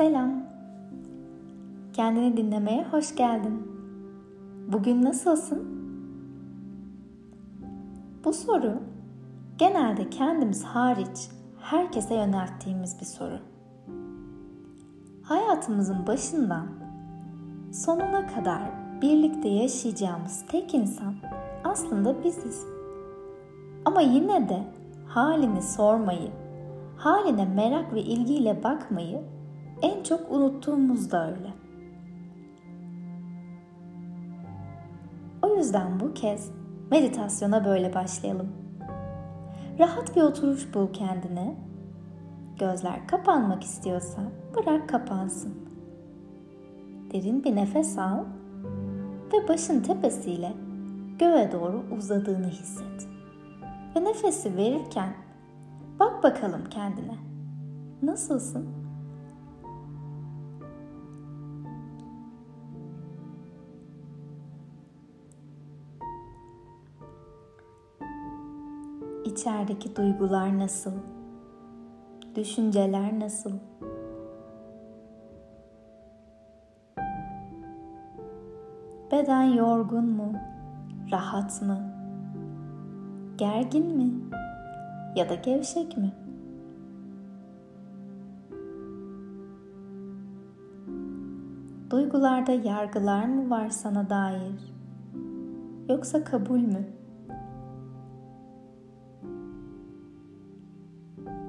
Selam. Kendini dinlemeye hoş geldin. Bugün nasılsın? Bu soru genelde kendimiz hariç herkese yönelttiğimiz bir soru. Hayatımızın başından sonuna kadar birlikte yaşayacağımız tek insan aslında biziz. Ama yine de halini sormayı, haline merak ve ilgiyle bakmayı en çok unuttuğumuz da öyle. O yüzden bu kez meditasyona böyle başlayalım. Rahat bir oturuş bul kendine. Gözler kapanmak istiyorsa bırak kapansın. Derin bir nefes al ve başın tepesiyle göğe doğru uzadığını hisset. Ve nefesi verirken bak bakalım kendine. Nasılsın? İçerideki duygular nasıl? Düşünceler nasıl? Beden yorgun mu? Rahat mı? Gergin mi? Ya da gevşek mi? Duygularda yargılar mı var sana dair? Yoksa kabul mü?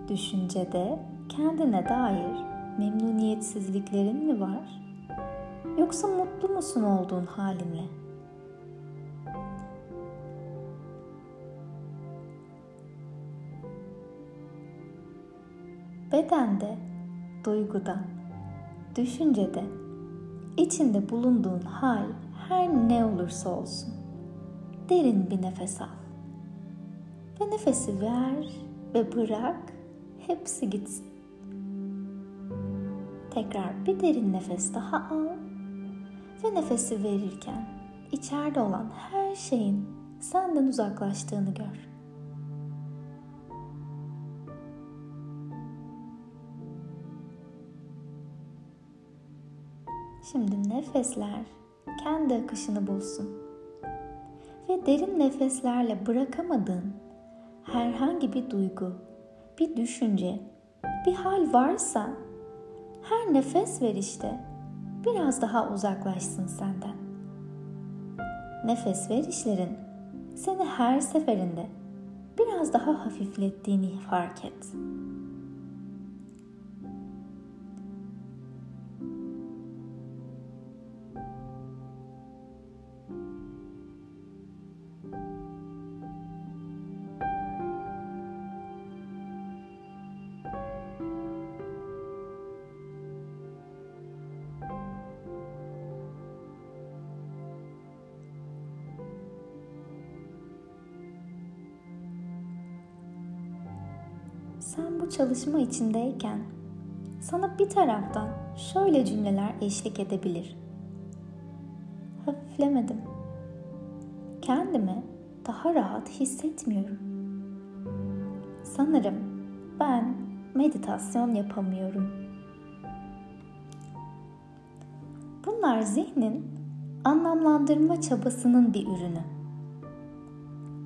Düşüncede kendine dair memnuniyetsizliklerin mi var? Yoksa mutlu musun olduğun halinle? Bedende, duyguda, düşüncede, içinde bulunduğun hal her ne olursa olsun derin bir nefes al. Ve nefesi ver ve bırak hepsi gitsin. Tekrar bir derin nefes daha al ve nefesi verirken içeride olan her şeyin senden uzaklaştığını gör. Şimdi nefesler kendi akışını bulsun. Ve derin nefeslerle bırakamadığın herhangi bir duygu, bir düşünce, bir hal varsa her nefes verişte biraz daha uzaklaşsın senden. Nefes verişlerin seni her seferinde biraz daha hafiflettiğini fark et. Sen bu çalışma içindeyken sana bir taraftan şöyle cümleler eşlik edebilir. Hafiflemedim. Kendimi daha rahat hissetmiyorum. Sanırım ben meditasyon yapamıyorum. Bunlar zihnin anlamlandırma çabasının bir ürünü.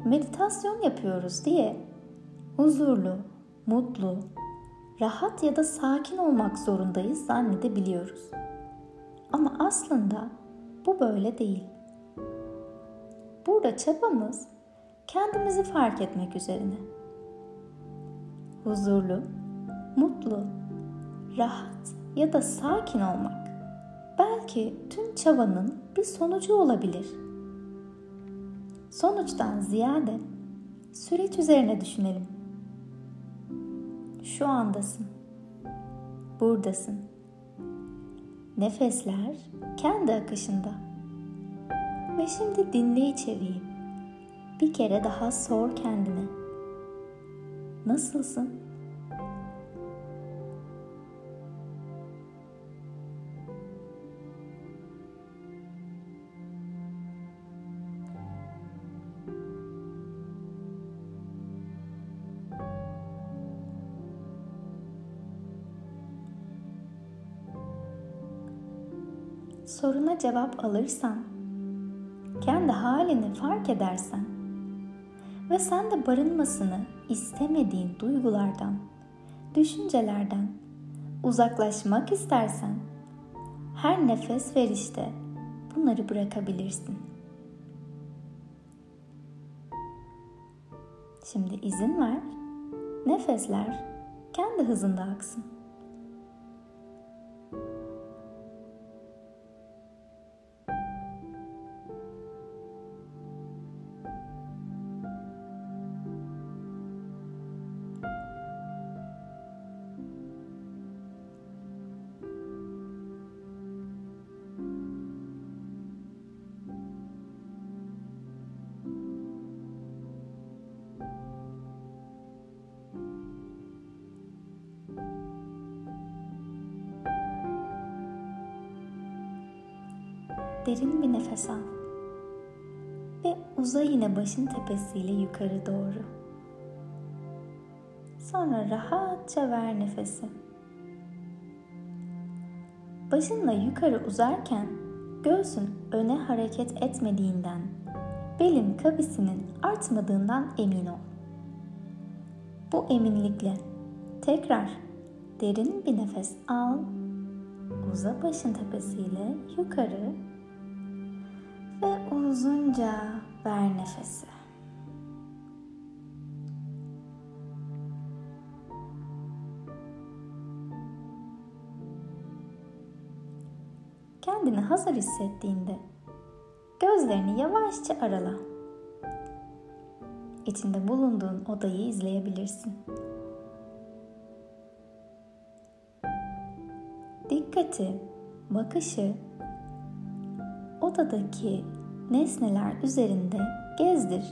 Meditasyon yapıyoruz diye huzurlu, mutlu, rahat ya da sakin olmak zorundayız zannedebiliyoruz. Ama aslında bu böyle değil. Burada çabamız kendimizi fark etmek üzerine. Huzurlu, mutlu, rahat ya da sakin olmak belki tüm çabanın bir sonucu olabilir. Sonuçtan ziyade süreç üzerine düşünelim. Şu andasın. Buradasın. Nefesler kendi akışında. Ve şimdi dinle içeriği. Bir kere daha sor kendine. Nasılsın? Soruna cevap alırsan, kendi halini fark edersen ve sen de barınmasını istemediğin duygulardan, düşüncelerden uzaklaşmak istersen her nefes verişte bunları bırakabilirsin. Şimdi izin ver. Nefesler kendi hızında aksın. Derin bir nefes al. Ve uza yine başın tepesiyle yukarı doğru. Sonra rahatça ver nefesi. Başınla yukarı uzarken göğsün öne hareket etmediğinden, belin kavisinin artmadığından emin ol. Bu eminlikle tekrar derin bir nefes al, uza başın tepesiyle yukarı uzunca ver nefesi. Kendini hazır hissettiğinde gözlerini yavaşça arala. İçinde bulunduğun odayı izleyebilirsin. Dikkati, bakışı odadaki nesneler üzerinde gezdir.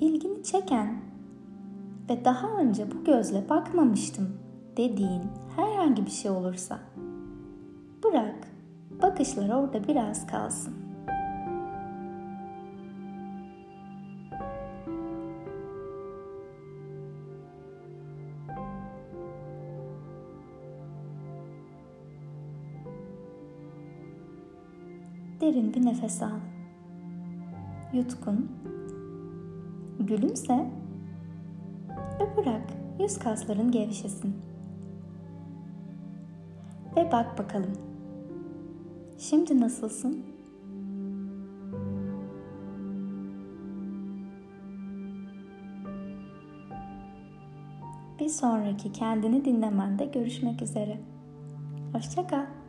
İlgini çeken ve daha önce bu gözle bakmamıştım dediğin herhangi bir şey olursa bırak bakışlar orada biraz kalsın. Derin bir nefes al. Yutkun. Gülümse ve bırak yüz kasların gevşesin. Ve bak bakalım. Şimdi nasılsın? Bir sonraki kendini dinlemende görüşmek üzere. Hoşçakal.